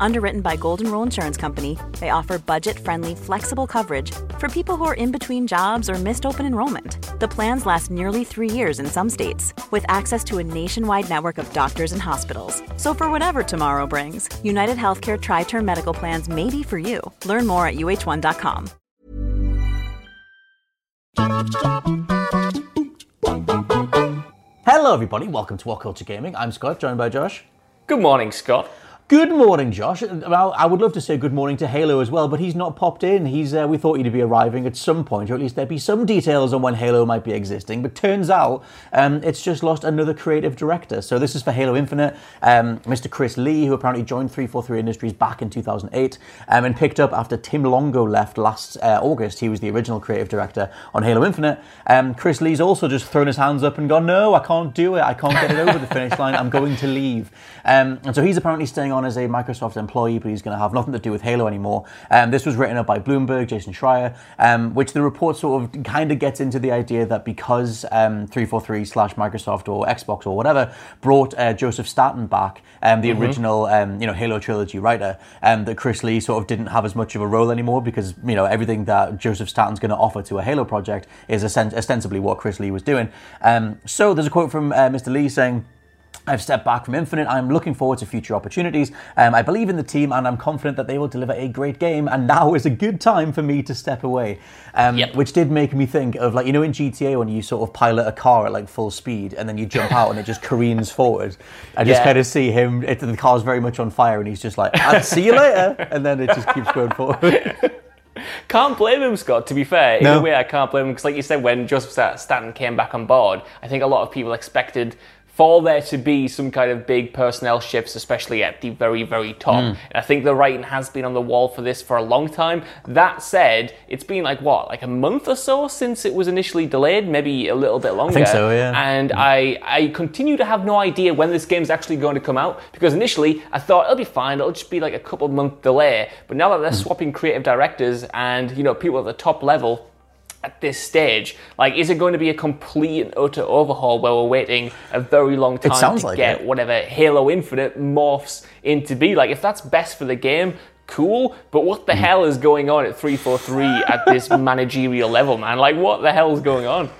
Underwritten by Golden Rule Insurance Company, they offer budget friendly, flexible coverage for people who are in between jobs or missed open enrollment. The plans last nearly three years in some states, with access to a nationwide network of doctors and hospitals. So, for whatever tomorrow brings, United Healthcare Tri Term Medical Plans may be for you. Learn more at uh1.com. Hello, everybody. Welcome to What Culture Gaming. I'm Scott, joined by Josh. Good morning, Scott. Good morning, Josh. Well, I would love to say good morning to Halo as well, but he's not popped in. He's uh, we thought he'd be arriving at some point, or at least there'd be some details on when Halo might be existing. But turns out um, it's just lost another creative director. So this is for Halo Infinite, um, Mr. Chris Lee, who apparently joined 343 Industries back in 2008 um, and picked up after Tim Longo left last uh, August. He was the original creative director on Halo Infinite. Um, Chris Lee's also just thrown his hands up and gone, "No, I can't do it. I can't get it over the finish line. I'm going to leave." Um, and so he's apparently staying on as a Microsoft employee, but he's going to have nothing to do with Halo anymore. Um, this was written up by Bloomberg, Jason Schreier, um, which the report sort of kind of gets into the idea that because um, 343 slash Microsoft or Xbox or whatever brought uh, Joseph Staten back, um, the original um, you know Halo trilogy writer, um, that Chris Lee sort of didn't have as much of a role anymore because you know everything that Joseph Staten's going to offer to a Halo project is ostensibly what Chris Lee was doing. Um, so there's a quote from uh, Mr. Lee saying. I've stepped back from Infinite. I'm looking forward to future opportunities. Um, I believe in the team and I'm confident that they will deliver a great game. And now is a good time for me to step away. Um, Yep. Which did make me think of, like, you know, in GTA when you sort of pilot a car at like full speed and then you jump out and it just careens forward. I just Yeah. kind of see him, it, the car's very much on fire and he's just like, I'll see you later. And then it just keeps going forward. Can't blame him, Scott. To be fair, in No. a way, I can't blame him because, like you said, when Joseph Stanton came back on board, I think a lot of people expected for there to be some kind of big personnel shifts, especially at the very, very top. Hmm. And I think the writing has been on the wall for this for a long time. That said, it's been like what, like a month or so since it was initially delayed, maybe a little bit longer. think so, yeah. And I, I continue to have no idea when this game's actually going to come out because initially I thought it'll be fine, it'll just be like a couple month delay. But now that they're swapping creative directors and you know people at the top level at this stage, like is it going to be a complete and utter overhaul where we're waiting a very long time to like get it. whatever Halo Infinite morphs into be? Like if that's best for the game. Cool, but what the mm. hell is going on at 343 at this managerial level, man? Like, what the hell is going on?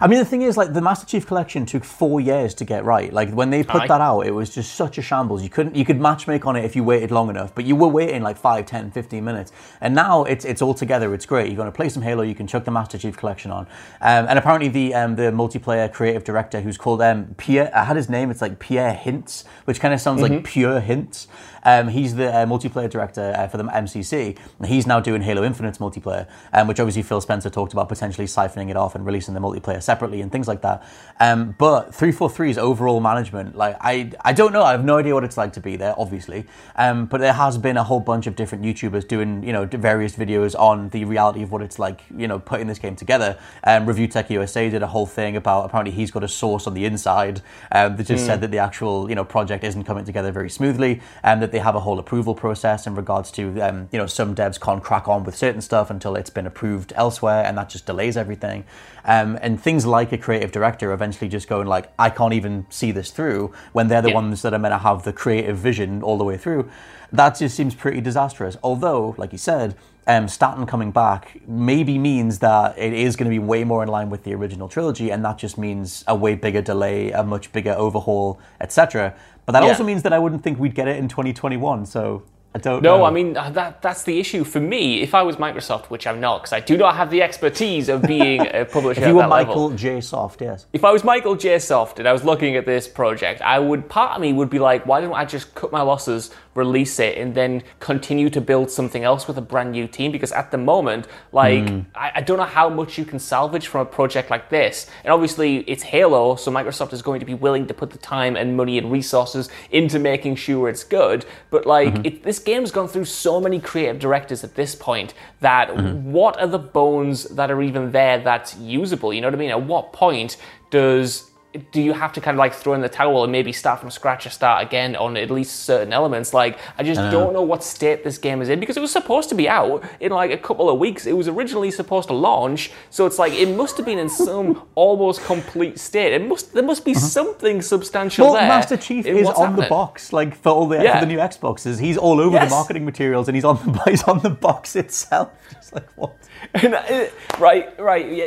I mean, the thing is, like, the Master Chief Collection took four years to get right. Like, when they put Aye. that out, it was just such a shambles. You couldn't, you could matchmake on it if you waited long enough, but you were waiting like 5, 10, 15 minutes. And now it's it's all together. It's great. You're going to play some Halo, you can chuck the Master Chief Collection on. Um, and apparently, the um, the multiplayer creative director who's called um, Pierre, I had his name, it's like Pierre Hintze, which kind of sounds like pure hints. Um, he's the uh, multiplayer director uh, for the MCC. And he's now doing Halo Infinite's multiplayer, um, which obviously Phil Spencer talked about potentially siphoning it off and releasing the multiplayer separately and things like that. Um, but 343's overall management, like I, I don't know. I have no idea what it's like to be there, obviously. Um, but there has been a whole bunch of different YouTubers doing, you know, various videos on the reality of what it's like, you know, putting this game together. Um, Review Tech USA did a whole thing about apparently he's got a source on the inside um, that just said that the actual, you know, project isn't coming together very smoothly, and that they have a whole approval process in regards to, um, you know, some devs can't crack on with certain stuff until it's been approved elsewhere, and that just delays everything. Um, and things like a creative director eventually just going like, I can't even see this through when they're the Yeah. ones that are meant to have the creative vision all the way through. That just seems pretty disastrous. Although, like you said, um, Staten coming back maybe means that it is going to be way more in line with the original trilogy, and that just means a way bigger delay, a much bigger overhaul, etc. But that Yeah. also means that I wouldn't think we'd get it in 2021. So I don't No, know. I mean uh, that that's the issue for me. If I was Microsoft, which I'm not, because I do not have the expertise of being a publisher if you were that level. Michael J. Soft, yes. If I was Michael J. Soft and I was looking at this project, I would part of me would be like, why don't I just cut my losses, release it, and then continue to build something else with a brand new team? Because at the moment, like Hmm. I, I don't know how much you can salvage from a project like this. And obviously, it's Halo, so Microsoft is going to be willing to put the time and money and resources into making sure it's good. But like, Mm-hmm. it, this game's gone through so many creative directors at this point that Mm-hmm. what are the bones that are even there that's usable? You know what I mean? At what point does do you have to kind of like throw in the towel and maybe start from scratch or start again on at least certain elements? Like, I just don't know what state this game is in because it was supposed to be out in like a couple of weeks. It was originally supposed to launch, so it's like it must have been in some almost complete state. It must there must be something substantial Uh-huh. Well, there. Master Chief is on the box, like for all the, Yeah. for the new Xboxes. He's all over Yes. the marketing materials, and he's on the he's on the box itself. Just like what? And, uh, right, right, yeah,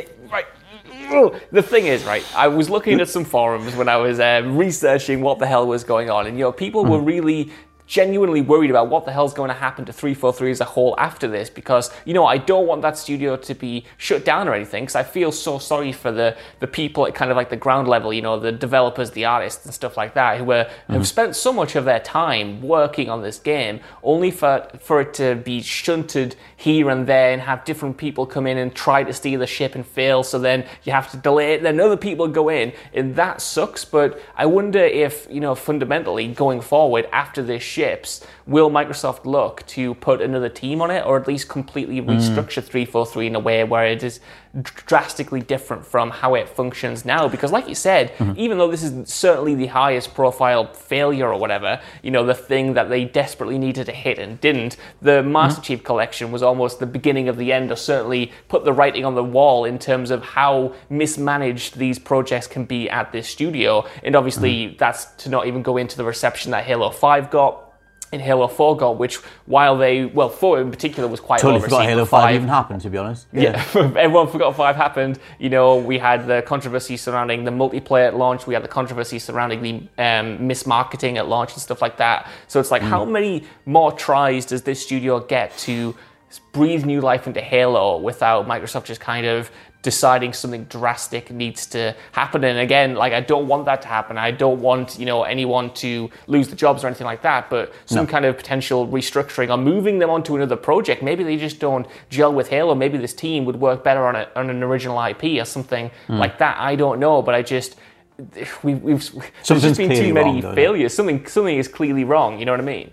The thing is, right, I was looking at some forums when I was uh, researching what the hell was going on, and you know, people were really genuinely worried about what the hell's going to happen to 343 as a whole after this because you know I don't want that studio to be shut down or anything because I feel so sorry for the the people at kind of like the ground level you know the developers the artists and stuff like that who were have mm-hmm. spent so much of their time working on this game only for for it to be shunted here and there and have different people come in and try to steal the ship and fail. So then you have to delay it. Then other people go in and that sucks. But I wonder if you know fundamentally going forward after this ships will Microsoft look to put another team on it or at least completely restructure hmm. 343 in a way where it is drastically different from how it functions now. Because like you said mm-hmm. even though this is certainly the highest profile failure or whatever you know the thing that they desperately needed to hit and didn't the mm-hmm. Master Chief collection was almost the beginning of the end or certainly put the writing on the wall in terms of how mismanaged these projects can be at this studio. And obviously mm-hmm. that's to not even go into the reception that Halo 5 got in Halo 4 got, which while they, well, 4 in particular was quite Totally well forgot Halo but Five even happened. To be honest, yeah, everyone forgot five happened. You know, we had the controversy surrounding the multiplayer at launch. We had the controversy surrounding the um, mismarketing at launch and stuff like that. So it's like, how many more tries does this studio get to breathe new life into Halo without Microsoft just kind of deciding something drastic needs to happen. And again like i don't want that to happen. I don't want you know anyone to lose the jobs or anything like that but some kind of potential restructuring or moving them onto another project. Maybe they just don't gel with halo. Maybe this team would work better on, a, on an original ip or something like that. I don't know but i just we, we've there's just been too many wrong, failures. Something something is clearly wrong. You know what i mean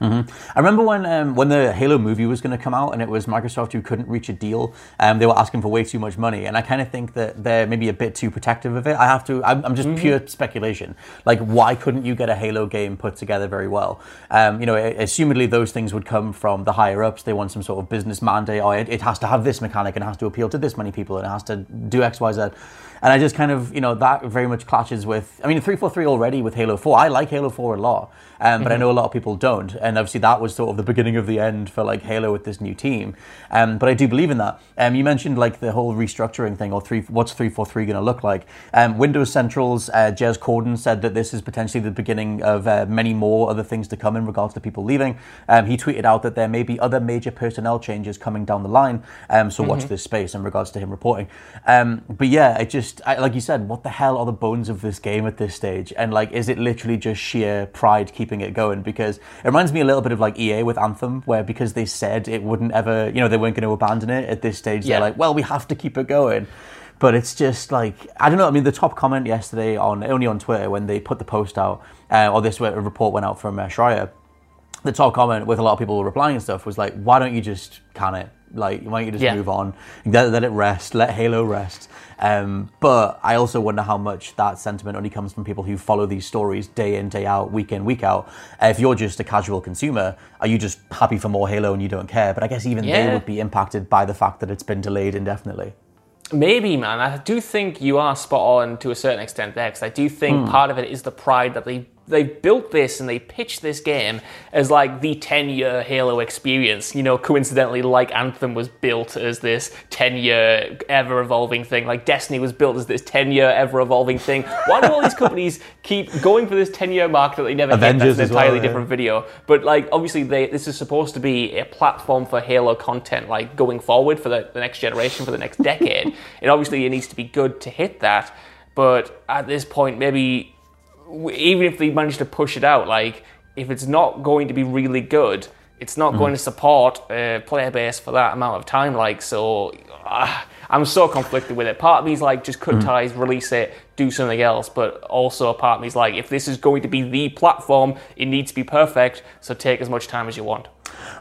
I remember when um, when the Halo movie was going to come out, and it was Microsoft who couldn't reach a deal. Um, they were asking for way too much money, and I kind of think that they're maybe a bit too protective of it. I have to. I'm, I'm just pure speculation. Like, why couldn't you get a Halo game put together very well? Um, you know, assumedly those things would come from the higher ups. They want some sort of business mandate, or it, it has to have this mechanic, and it has to appeal to this many people, and it has to do X, Y, Z. And I just kind of, you know, that very much clashes with. I mean, 343 already with Halo 4. I like Halo 4 a lot, um, but I know a lot of people don't. And obviously, that was sort of the beginning of the end for like Halo with this new team. Um, but I do believe in that. Um, you mentioned like the whole restructuring thing, or three, what's 343 going to look like? Um, Windows Central's uh, Jez Corden said that this is potentially the beginning of uh, many more other things to come in regards to people leaving. Um, he tweeted out that there may be other major personnel changes coming down the line. Um, so watch this space in regards to him reporting. Um, but yeah, it just I, like you said, what the hell are the bones of this game at this stage? And like, is it literally just sheer pride keeping it going? Because it reminds me a little bit of like EA with Anthem, where because they said it wouldn't ever, you know, they weren't going to abandon it at this stage. Yeah. They're like, well, we have to keep it going. But it's just like I don't know. I mean, the top comment yesterday on only on Twitter when they put the post out, uh, or this report went out from uh, Schreier the top comment with a lot of people replying and stuff was like, why don't you just can it? Like, why don't you just Yeah. move on? Let, let it rest. Let Halo rest. Um, but I also wonder how much that sentiment only comes from people who follow these stories day in, day out, week in, week out. Uh, if you're just a casual consumer, are you just happy for more Halo and you don't care? But I guess even they would be impacted by the fact that it's been delayed indefinitely. Maybe, man. I do think you are spot on to a certain extent there, because I do think part of it is the pride that they they built this and they pitched this game as like the 10 year Halo experience. You know, coincidentally, like Anthem was built as this 10 year ever evolving thing, like Destiny was built as this 10 year ever evolving thing. Why do all these companies keep going for this 10 year mark that they never Avengers hit? That's an entirely well, yeah. different video. But like, obviously, they, this is supposed to be a platform for Halo content, like going forward for the, the next generation, for the next decade. and obviously, it needs to be good to hit that. But at this point, maybe even if they manage to push it out, like if it's not going to be really good, it's not mm-hmm. going to support a player base for that amount of time. Like so, uh, I'm so conflicted with it. Part of me's like just cut mm-hmm. ties, release it, do something else. But also part of me's like if this is going to be the platform, it needs to be perfect. So take as much time as you want.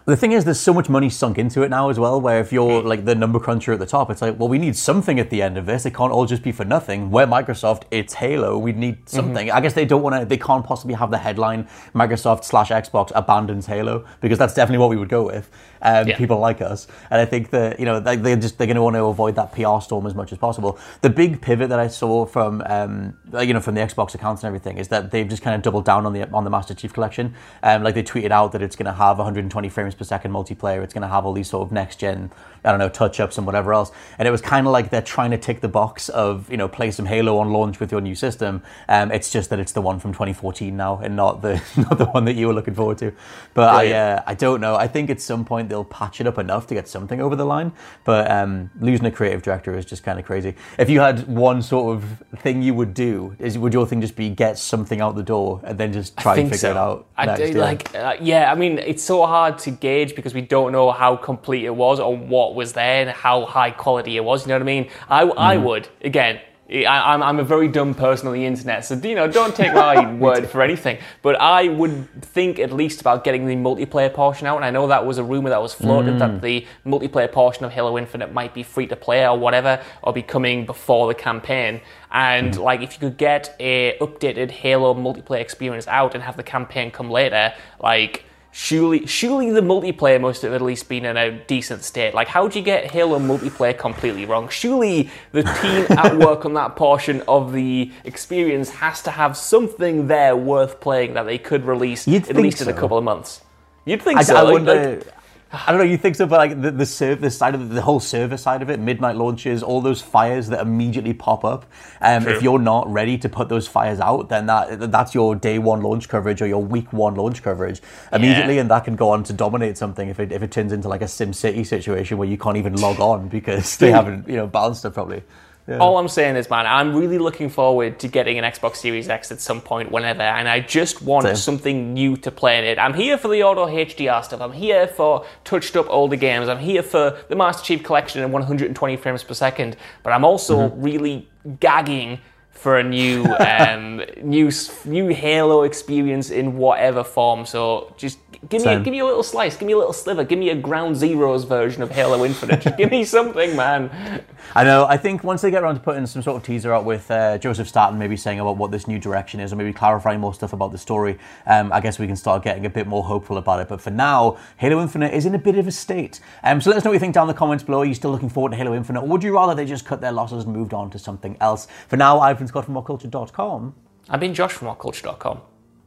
The thing is, there's so much money sunk into it now as well. Where if you're like the number cruncher at the top, it's like, well, we need something at the end of this. It can't all just be for nothing. We're Microsoft. It's Halo. We need something. I guess they don't want to. They can't possibly have the headline Microsoft slash Xbox abandons Halo because that's definitely what we would go with. Um, Yeah. People like us, and I think that you know they, they're just they're going to want to avoid that PR storm as much as possible. The big pivot that I saw from um, you know from the Xbox accounts and everything is that they've just kind of doubled down on the on the Master Chief Collection. Um, like they tweeted out that it's going to have 120 frames per second multiplayer. It's going to have all these sort of next gen, I don't know, touch ups and whatever else. And it was kind of like they're trying to tick the box of you know play some Halo on launch with your new system. Um, it's just that it's the one from 2014 now and not the not the one that you were looking forward to. But I Brilliant. uh, I don't know. I think at some point they'll patch it up enough to get something over the line. But um, losing a creative director is just kind of crazy. If you had one sort of thing you would do, is would your thing just be get something out the door and then just try and figure so. it out? I next, do, yeah. like, uh, yeah. I mean, it's so hard to gauge because we don't know how complete it was or what was there and how high quality it was. You know what I mean? I, I Mm-hmm. would again. I, I'm, I'm a very dumb person on the internet, so you know, don't take my word for anything. But I would think at least about getting the multiplayer portion out, and I know that was a rumor that was floated Mm. that the multiplayer portion of Halo Infinite might be free to play or whatever, or be coming before the campaign. And Mm. like, if you could get a updated Halo multiplayer experience out and have the campaign come later, like. Surely, surely the multiplayer must have at least been in a decent state. Like, how do you get Halo multiplayer completely wrong? Surely the team at work on that portion of the experience has to have something there worth playing that they could release You'd at least in a couple of months. You'd think I, so. I like- wonder. like- I don't know. You think so, but like the the server side of it, the whole server side of it, midnight launches, all those fires that immediately pop up. Um, if you're not ready to put those fires out, then that that's your day one launch coverage or your week one launch coverage immediately, and that can go on to dominate something if it if it turns into like a Sim City situation where you can't even log on because they haven't you know balanced it properly. Yeah. All I'm saying is, man, I'm really looking forward to getting an Xbox Series X at some point, whenever, and I just want Same. something new to play in it. I'm here for the auto HDR stuff. I'm here for touched up older games. I'm here for the Master Chief Collection and 120 frames per second. But I'm also Mm-hmm. really gagging for a new, um, new, new Halo experience in whatever form. So just give me, a, give me a little slice, give me a little sliver, give me a Ground Zeroes version of Halo Infinite. Just give me something, man. I know. I think once they get around to putting some sort of teaser out with uh, Joseph Staten, maybe saying about what this new direction is, or maybe clarifying more stuff about the story, um, I guess we can start getting a bit more hopeful about it. But for now, Halo Infinite is in a bit of a state. Um, so let us know what you think down in the comments below. Are you still looking forward to Halo Infinite, or would you rather they just cut their losses and moved on to something else? For now, I've been Scott from WhatCulture.com, I've been Josh from WhatCulture.com.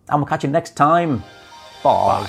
and we'll catch you next time. Bye.